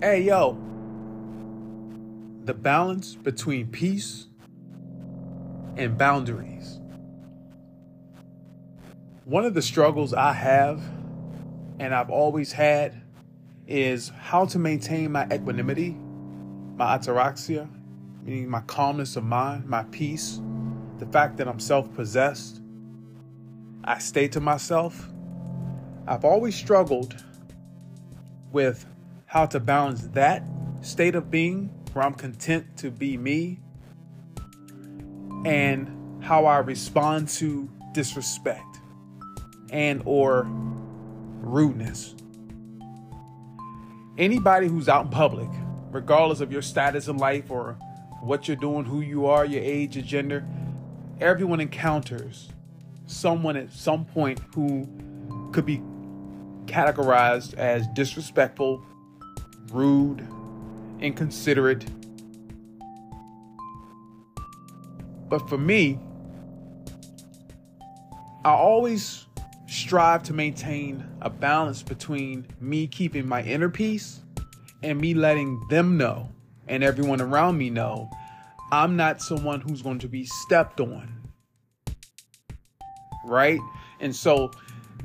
Hey, yo. The balance between peace and boundaries. One of the struggles I have and I've always had is how to maintain my equanimity, my ataraxia, meaning my calmness of mind, my peace, the fact that I'm self possessed. I stay to myself. I've always struggled with how to balance that state of being where I'm content to be me and how I respond to disrespect and or rudeness. Anybody who's out in public, regardless of your status in life or what you're doing, who you are, your age, your gender, everyone encounters someone at some point who could be categorized as disrespectful, rude, inconsiderate. But for me, I always strive to maintain a balance between me keeping my inner peace and me letting them know and everyone around me know I'm not someone who's going to be stepped on. Right? And so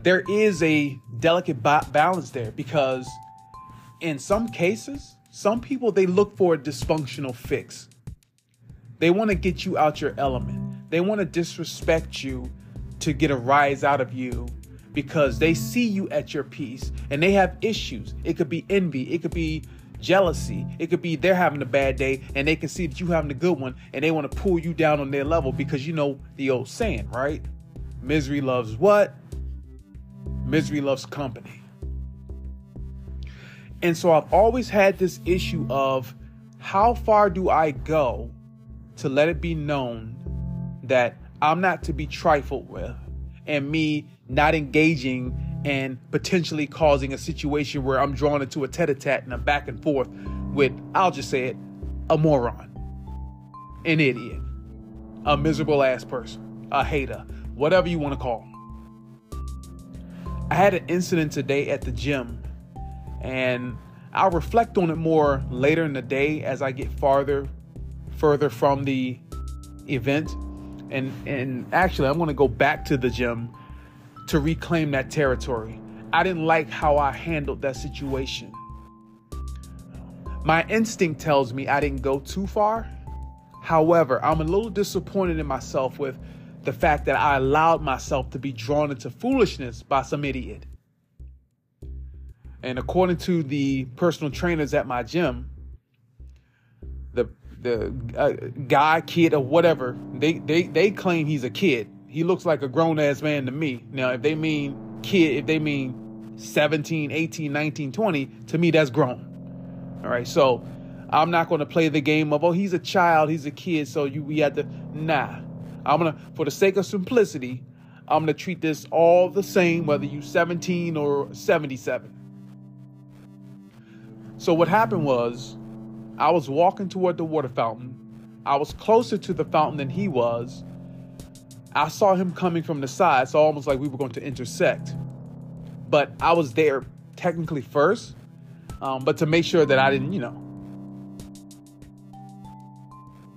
there is a delicate ba- balance there because in some cases, some people they look for a dysfunctional fix. They want to get you out your element. They want to disrespect you to get a rise out of you because they see you at your peace and they have issues. It could be envy, it could be jealousy, it could be they're having a bad day and they can see that you having a good one and they want to pull you down on their level because you know the old saying, right? Misery loves what? Misery loves company. And so I've always had this issue of how far do I go to let it be known that I'm not to be trifled with and me not engaging and potentially causing a situation where I'm drawn into a tete-a-tete and a back and forth with, I'll just say it, a moron, an idiot, a miserable ass person, a hater, whatever you want to call. I had an incident today at the gym, and I'll reflect on it more later in the day as I get farther, further from the event. And and actually, I'm going to go back to the gym to reclaim that territory. I didn't like how I handled that situation. My instinct tells me I didn't go too far. However, I'm a little disappointed in myself with the fact that I allowed myself to be drawn into foolishness by some idiot. And according to the personal trainers at my gym, the the uh, guy, kid, or whatever, they, they they claim he's a kid. He looks like a grown ass man to me. Now, if they mean kid, if they mean 17, 18, 19, 20, to me that's grown. All right, so I'm not going to play the game of oh he's a child, he's a kid, so you we had to nah. I'm gonna, for the sake of simplicity, I'm gonna treat this all the same, whether you're 17 or 77. So what happened was, I was walking toward the water fountain. I was closer to the fountain than he was. I saw him coming from the side, so almost like we were going to intersect. But I was there technically first, um, but to make sure that I didn't, you know,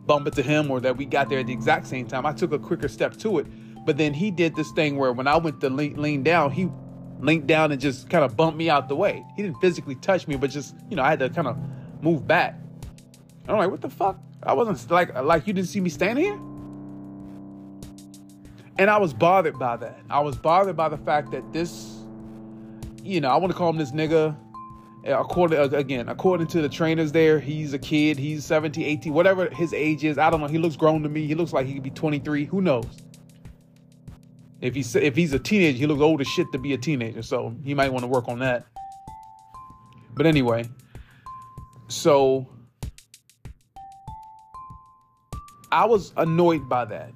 bump into him or that we got there at the exact same time. I took a quicker step to it. But then he did this thing where when I went to lean, lean down, he leaned down and just kind of bumped me out the way. He didn't physically touch me, but just, you know, I had to kind of move back. I'm like, what the fuck? I wasn't like like you didn't see me standing here? And I was bothered by that. I was bothered by the fact that this, you know, I want to call him this nigga according again according to the trainers there he's a kid he's 17 18 whatever his age is i don't know he looks grown to me he looks like he could be 23 who knows if he's if he's a teenager he looks old as shit to be a teenager so he might want to work on that. But anyway so i was annoyed by that.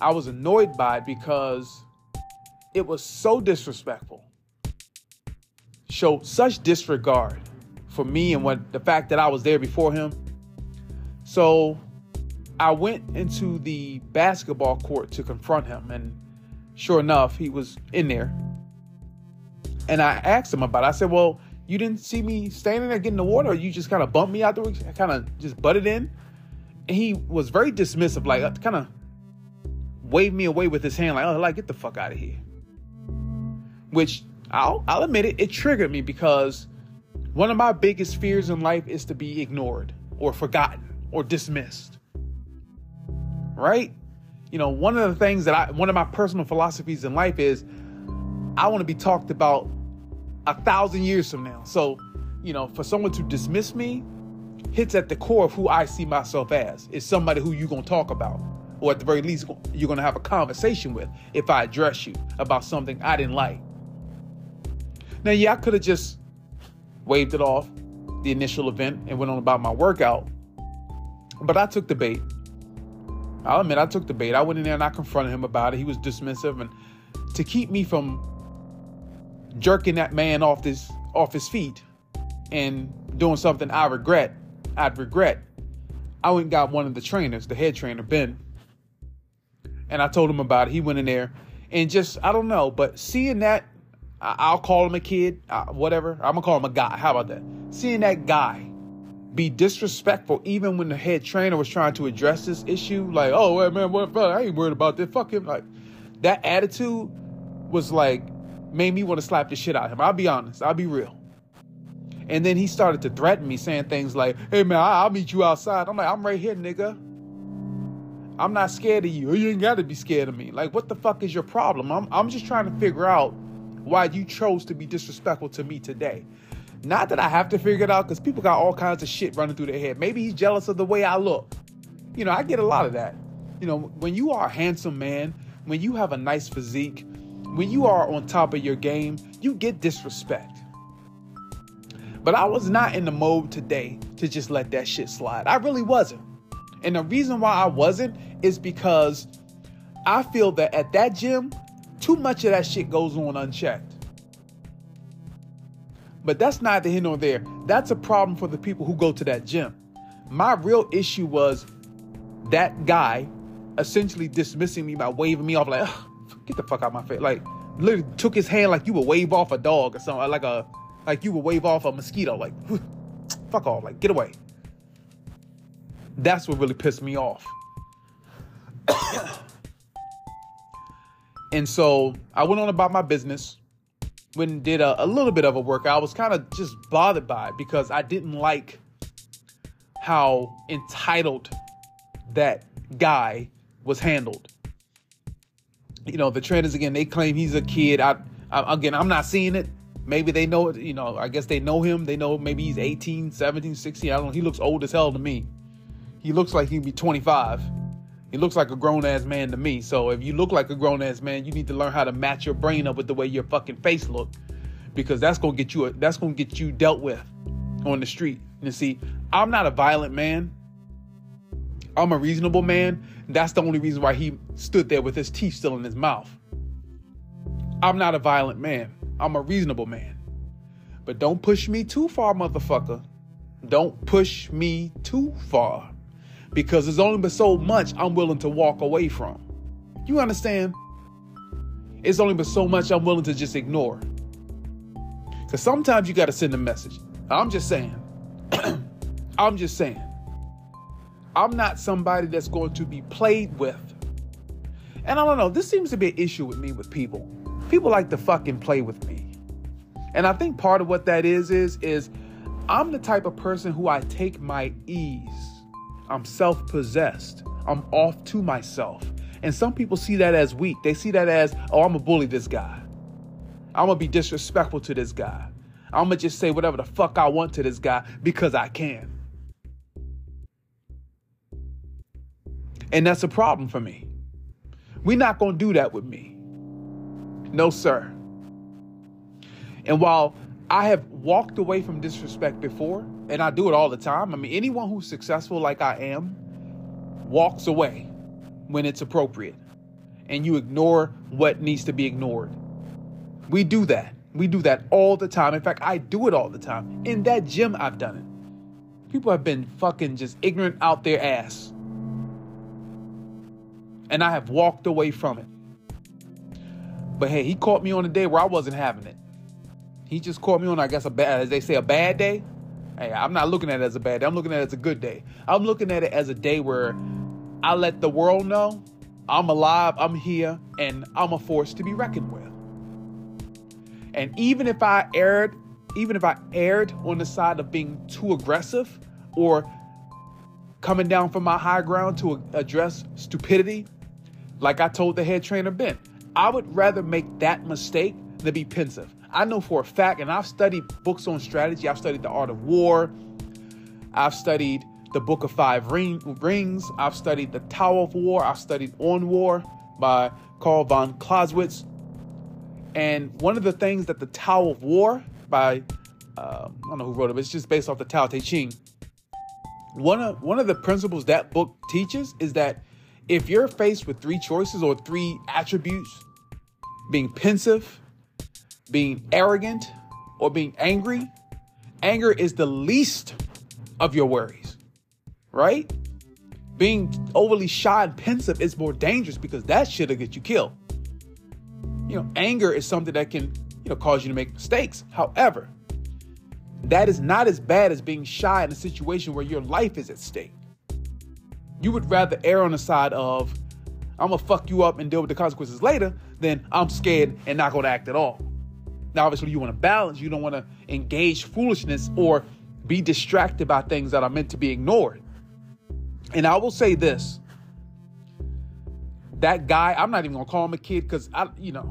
I was annoyed by it because it was so disrespectful. Showed such disregard for me and what the fact that I was there before him. So I went into the basketball court to confront him, and sure enough, he was in there. And I asked him about it. I said, Well, You didn't see me standing there getting the water, or you just kind of bumped me out the way, kind of just butted in. And he was very dismissive, like uh, kind of waved me away with his hand, like, oh, like, get the fuck out of here. Which I'll, I'll admit it, it triggered me because one of my biggest fears in life is to be ignored or forgotten or dismissed. Right? You know, one of the things that I, one of my personal philosophies in life is I want to be talked about a thousand years from now. So, you know, for someone to dismiss me hits at the core of who I see myself as. Is somebody who you're going to talk about, or at the very least, you're going to have a conversation with if I address you about something I didn't like. Now, yeah, I could have just waved it off, the initial event, and went on about my workout. But I took the bait. I'll admit I took the bait. I went in there and I confronted him about it. He was dismissive, and to keep me from jerking that man off his off his feet and doing something I regret, I'd regret. I went and got one of the trainers, the head trainer, Ben. And I told him about it. He went in there and just, I don't know, but seeing that, I'll call him a kid, whatever. I'm to call him a guy. How about that? Seeing that guy be disrespectful even when the head trainer was trying to address this issue, like, oh, man, what? I ain't worried about this. Fuck him. Like, that attitude was like, made me want to slap the shit out of him. I'll be honest. I'll be real. And then he started to threaten me, saying things like, hey man, I'll meet you outside. I'm like, I'm right here, nigga. I'm not scared of you. You ain't got to be scared of me. Like, what the fuck is your problem? I'm, I'm just trying to figure out why you chose to be disrespectful to me today. Not that I have to figure it out because people got all kinds of shit running through their head. Maybe he's jealous of the way I look. You know, I get a lot of that. You know, when you are a handsome man, when you have a nice physique, when you are on top of your game, you get disrespect. But I was not in the mode today to just let that shit slide. I really wasn't. And the reason why I wasn't is because I feel that at that gym, too much of that shit goes on unchecked. But that's neither here nor there. That's a problem for the people who go to that gym. My real issue was that guy essentially dismissing me by waving me off like, get the fuck out of my face. Like, literally took his hand like you would wave off a dog or something, like a like you would wave off a mosquito. Like, fuck off, like get away. That's what really pissed me off. and so I went on about my business. Went and did a, a little bit of a workout. I was kind of just bothered by it because I didn't like how entitled that guy was handled you know, the trainers again, they claim he's a kid. I, I again, I'm not seeing it. Maybe they know it, you know, I guess they know him. They know maybe he's 18, 17, 16. I don't know. He looks old as hell to me. He looks like he'd be 25. He looks like a grown ass man to me. So if you look like a grown ass man, you need to learn how to match your brain up with the way your fucking face look, because that's gonna get you a, that's gonna get you dealt with on the street. And see, I'm not a violent man. I'm a reasonable man. That's the only reason why he stood there with his teeth still in his mouth. I'm not a violent man. I'm a reasonable man. But don't push me too far, motherfucker. Don't push me too far. Because there's only but so much I'm willing to walk away from. You understand? It's only but so much I'm willing to just ignore. Because sometimes you got to send a message. I'm just saying. I'm just saying. I'm not somebody that's going to be played with. And I don't know, this seems to be an issue with me with people. People like to fucking play with me. And I think part of what that is is is I'm the type of person who I take my ease. I'm self-possessed. I'm off to myself. And some people see that as weak. They see that as, oh, I'm gonna bully this guy. I'm gonna be disrespectful to this guy. I'm gonna just say whatever the fuck I want to this guy because I can. And that's a problem for me. We're not to do that with me. No, sir. And while I have walked away from disrespect before, and I do it all the time, I mean, anyone who's successful like I am walks away when it's appropriate and you ignore what needs to be ignored. We do that. We do that all the time. In fact, I do it all the time. In that gym, I've done it. People have been fucking just ignorant out their ass and I have walked away from it. But hey, he caught me on a day where I wasn't having it. He just caught me on, I guess, a bad, as they say, a bad day. Hey, I'm not looking at it as a bad day. I'm looking at it as a good day. I'm looking at it as a day where I let the world know I'm alive, I'm here, and I'm a force to be reckoned with. And even if I erred, even if I erred on the side of being too aggressive or coming down from my high ground to address stupidity, like I told the head trainer Ben, I would rather make that mistake than be pensive. I know for a fact, and I've studied books on strategy, I've studied the art of war, I've studied the Book of Five Ring, Rings. I've studied The Tao of War. I've studied On War by Carl von Clausewitz. And one of the things that The Tao of War by, uh, I don't know who wrote it, but it's just based off the Tao Te Ching. One of, one of the principles that book teaches is that if you're faced with three choices or three attributes, being pensive, being arrogant, or being angry, anger is the least of your worries right? Being overly shy and pensive is more dangerous because that shit'll get you killed. You know, anger is something that can, you know, cause you to make mistakes. However, that is not as bad as being shy in a situation where your life is at stake. You would rather err on the side of, I'm gonna fuck you up and deal with the consequences later, than I'm scared and not gonna act at all. Now, obviously, you wanna balance, you don't wanna engage foolishness or be distracted by things that are meant to be ignored. And I will say this that guy, I'm not even gonna call him a kid because I, you know,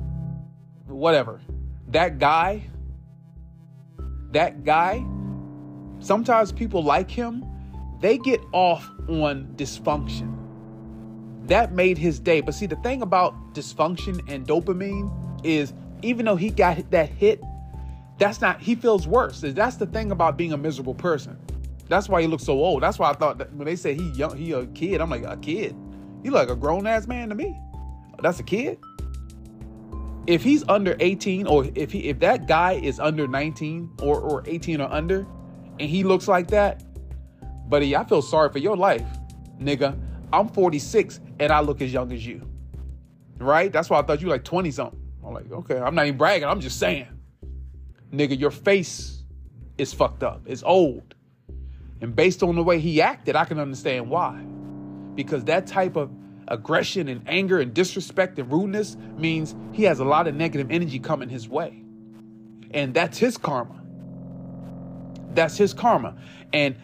whatever. That guy, that guy, sometimes people like him, they get off on dysfunction. That made his day. But see, the thing about dysfunction and dopamine is even though he got that hit, that's not, he feels worse. That's the thing about being a miserable person. That's why he looks so old. That's why I thought that when they say he young, he a kid. I'm like a kid. He like a grown ass man to me. That's a kid. If he's under 18, or if he if that guy is under 19 or or 18 or under, and he looks like that, buddy, I feel sorry for your life, nigga. I'm 46 and I look as young as you. Right? That's why I thought you like 20 something. I'm like, okay, I'm not even bragging. I'm just saying, nigga, your face is fucked up. It's old. And based on the way he acted, I can understand why. Because that type of aggression and anger and disrespect and rudeness means he has a lot of negative energy coming his way. And that's his karma. That's his karma. And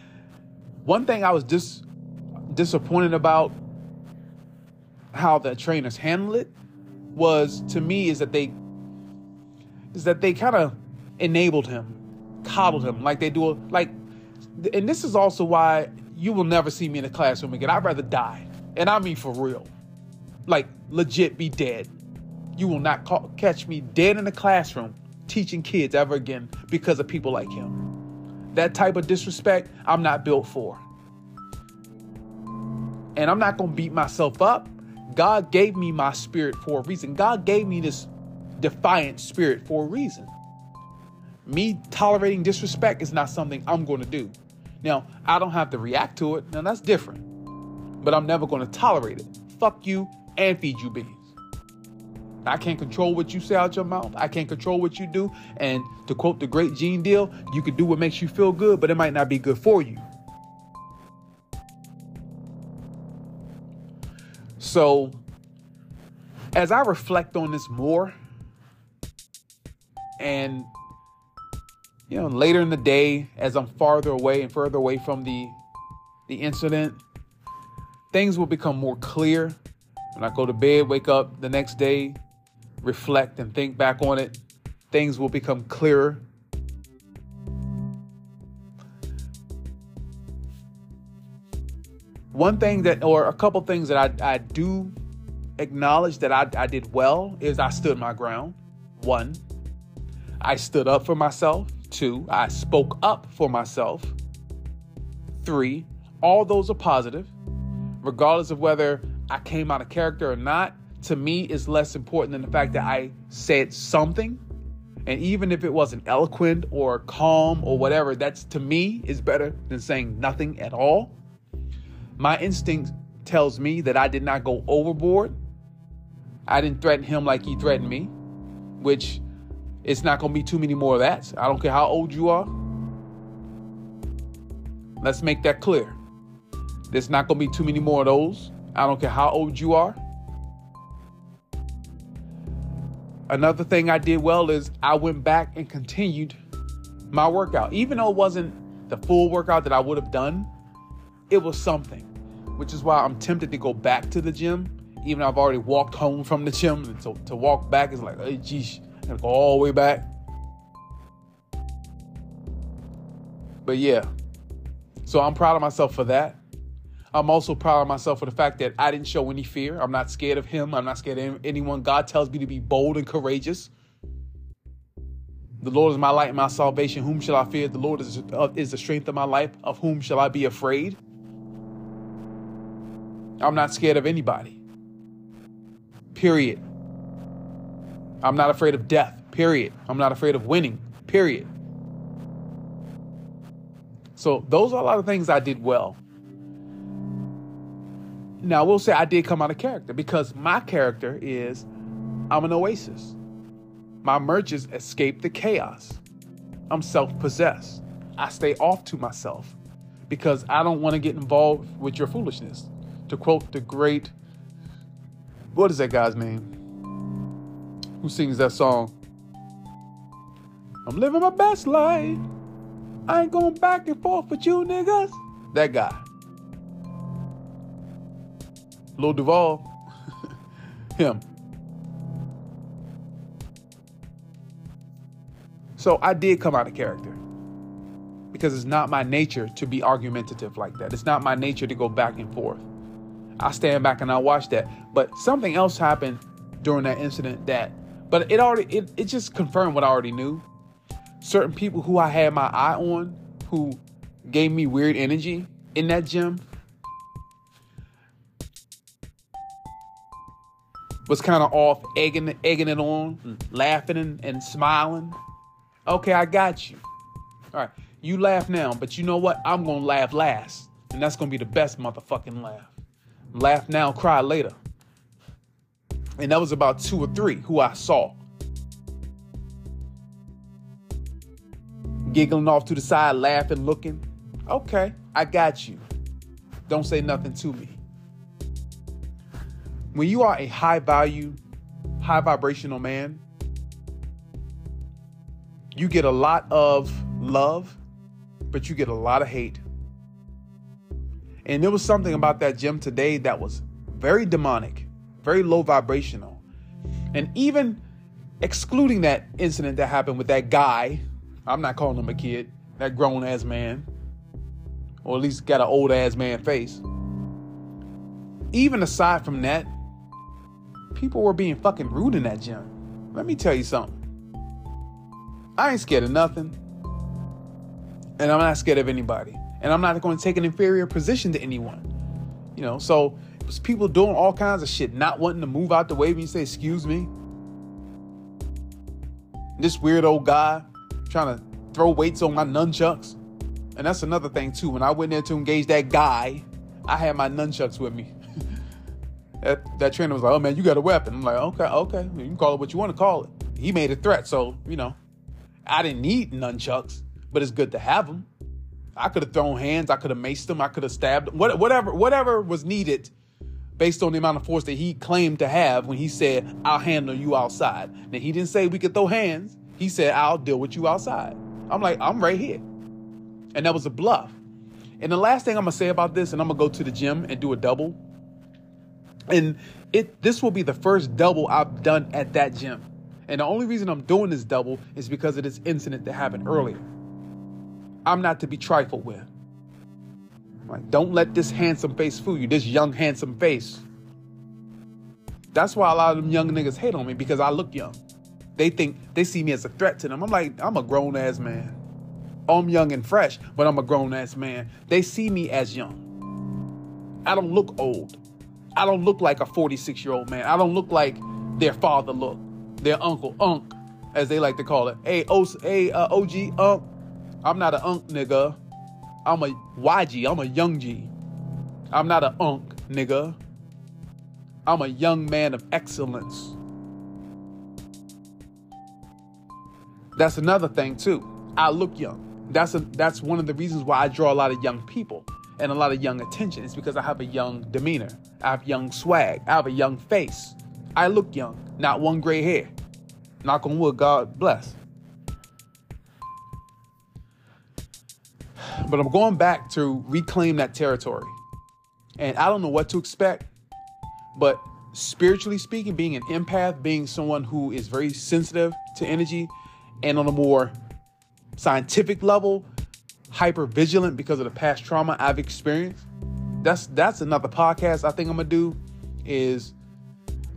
one thing I was dis- disappointed about how the trainers handled it was to me is that they is that they kind of enabled him, coddled him like they do like and this is also why you will never see me in a classroom again. I'd rather die. And I mean for real. Like, legit be dead. You will not catch me dead in the classroom teaching kids ever again because of people like him. That type of disrespect, I'm not built for. And I'm not going to beat myself up. God gave me my spirit for a reason. God gave me this defiant spirit for a reason. Me tolerating disrespect is not something I'm going to do. Now, I don't have to react to it. Now, that's different. But I'm never going to tolerate it. Fuck you and feed you beans. I can't control what you say out your mouth. I can't control what you do. And to quote the great Gene Deal, you can do what makes you feel good, but it might not be good for you. So, as I reflect on this more, and you know, later in the day, as I'm farther away and further away from the the incident, things will become more clear. When I go to bed, wake up the next day, reflect and think back on it, things will become clearer. One thing that, or a couple things that I, I do acknowledge that I, I did well is I stood my ground. One, I stood up for myself. Two, I spoke up for myself. Three, all those are positive. Regardless of whether I came out of character or not, to me is less important than the fact that I said something. And even if it wasn't eloquent or calm or whatever, that's to me is better than saying nothing at all. My instinct tells me that I did not go overboard. I didn't threaten him like he threatened me, which It's not going to be too many more of that. I don't care how old you are. Let's make that clear. There's not going to be too many more of those. I don't care how old you are. Another thing I did well is I went back and continued my workout. Even though it wasn't the full workout that I would have done, it was something, which is why I'm tempted to go back to the gym. Even though I've already walked home from the gym, to, to walk back is like, hey, geez, I gotta go all the way back. But yeah, so I'm proud of myself for that. I'm also proud of myself for the fact that I didn't show any fear. I'm not scared of him. I'm not scared of anyone. God tells me to be bold and courageous. The Lord is my light and my salvation. Whom shall I fear? The Lord is, uh, is the strength of my life. Of whom shall I be afraid? I'm not scared of anybody. Period. I'm not afraid of death. Period. I'm not afraid of winning. Period. So, those are a lot of things I did well. Now, I will say I did come out of character because my character is I'm an oasis. My merges escape the chaos. I'm self possessed. I stay off to myself because I don't want to get involved with your foolishness. To quote the great, what is that guy's name? Who sings that song? I'm living my best life. I ain't going back and forth with you niggas. That guy. Lil Duval, him. So I did come out of character because it's not my nature to be argumentative like that. It's not my nature to go back and forth. I stand back and I watch that. But something else happened during that incident that, but it already, it, it just confirmed what I already knew. Certain people who I had my eye on, who gave me weird energy in that gym, was kind of off, egging, egging it on, hmm. laughing and, and smiling. Okay, I got you. All right, you laugh now, but you know what? I'm gonna laugh last, and that's gonna be the best motherfucking laugh. Laugh now, cry later. And that was about two or three who I saw. Giggling off to the side, laughing, looking. Okay, I got you. Don't say nothing to me when you are a high value, high vibrational man, you get a lot of love, but you get a lot of hate. And there was something about that gym today that was very demonic, very low vibrational. And even excluding that incident that happened with that guy, I'm not calling him a kid, that grown ass man, or at least got an old ass man face. Even aside from that, people were being fucking rude in that gym. Let me tell you something. I ain't scared of nothing. And I'm not scared of anybody. And I'm not going to take an inferior position to anyone. You know, so people doing all kinds of shit, not wanting to move out the way when you say, excuse me. This weird old guy trying to throw weights on my nunchucks. And that's another thing too. When I went there to engage that guy, I had my nunchucks with me that, that trainer was like, "Oh man, you got a weapon." I'm like, "Okay, okay, you can call it what you want to call it." He made a threat, so you know, I didn't need nunchucks, but it's good to have them. I could have thrown hands, I could have maced him, I could have stabbed him, whatever, whatever was needed, based on the amount of force that he claimed to have when he said, "I'll handle you outside." Now he didn't say we could throw hands. He said, "I'll deal with you outside." I'm like, "I'm right here," and that was a bluff. And the last thing I'm gonna say about this, and I'm gonna go to the gym and do a double and it this will be the first double I've done at that gym. And the only reason I'm doing this double is because of this incident that happened earlier. I'm not to be trifled with. Don't let this handsome face fool you, this young, handsome face. That's why a lot of them young niggas hate on me because I look young. They think they see me as a threat to them. I'm like, I'm a grown ass man. I'm young and fresh, but I'm a grown ass man. They see me as young. I don't look old. I don't look like a 46 year old man. I don't look like their father look, their uncle, unk, as they like to call it. Hey, o- hey uh, OG, unk. I'm not a unk nigga. I'm a YG. I'm a young G. I'm not a unk nigga. I'm a young man of excellence. That's another thing too. I look young. That's a that's one of the reasons why I draw a lot of young people and a lot of young attention. It's because I have a young demeanor. I have young swag. I have a young face. I look young, not one gray hair. Knock on wood, God bless. But I'm going back to reclaim that territory. And I don't know what to expect, but spiritually speaking, being an empath, being someone who is very sensitive to energy, and on a more scientific level, hyper vigilant because of the past trauma I've experienced. That's that's another podcast I think I'm gonna do. Is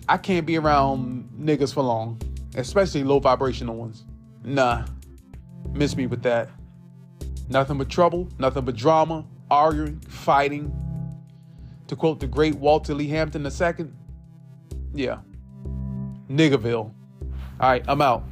I can't be around niggas for long, especially low vibrational ones. Nah, miss me with that. Nothing but trouble, nothing but drama, arguing, fighting. To quote the great Walter Lee Hampton II, yeah, Niggerville. All right, I'm out.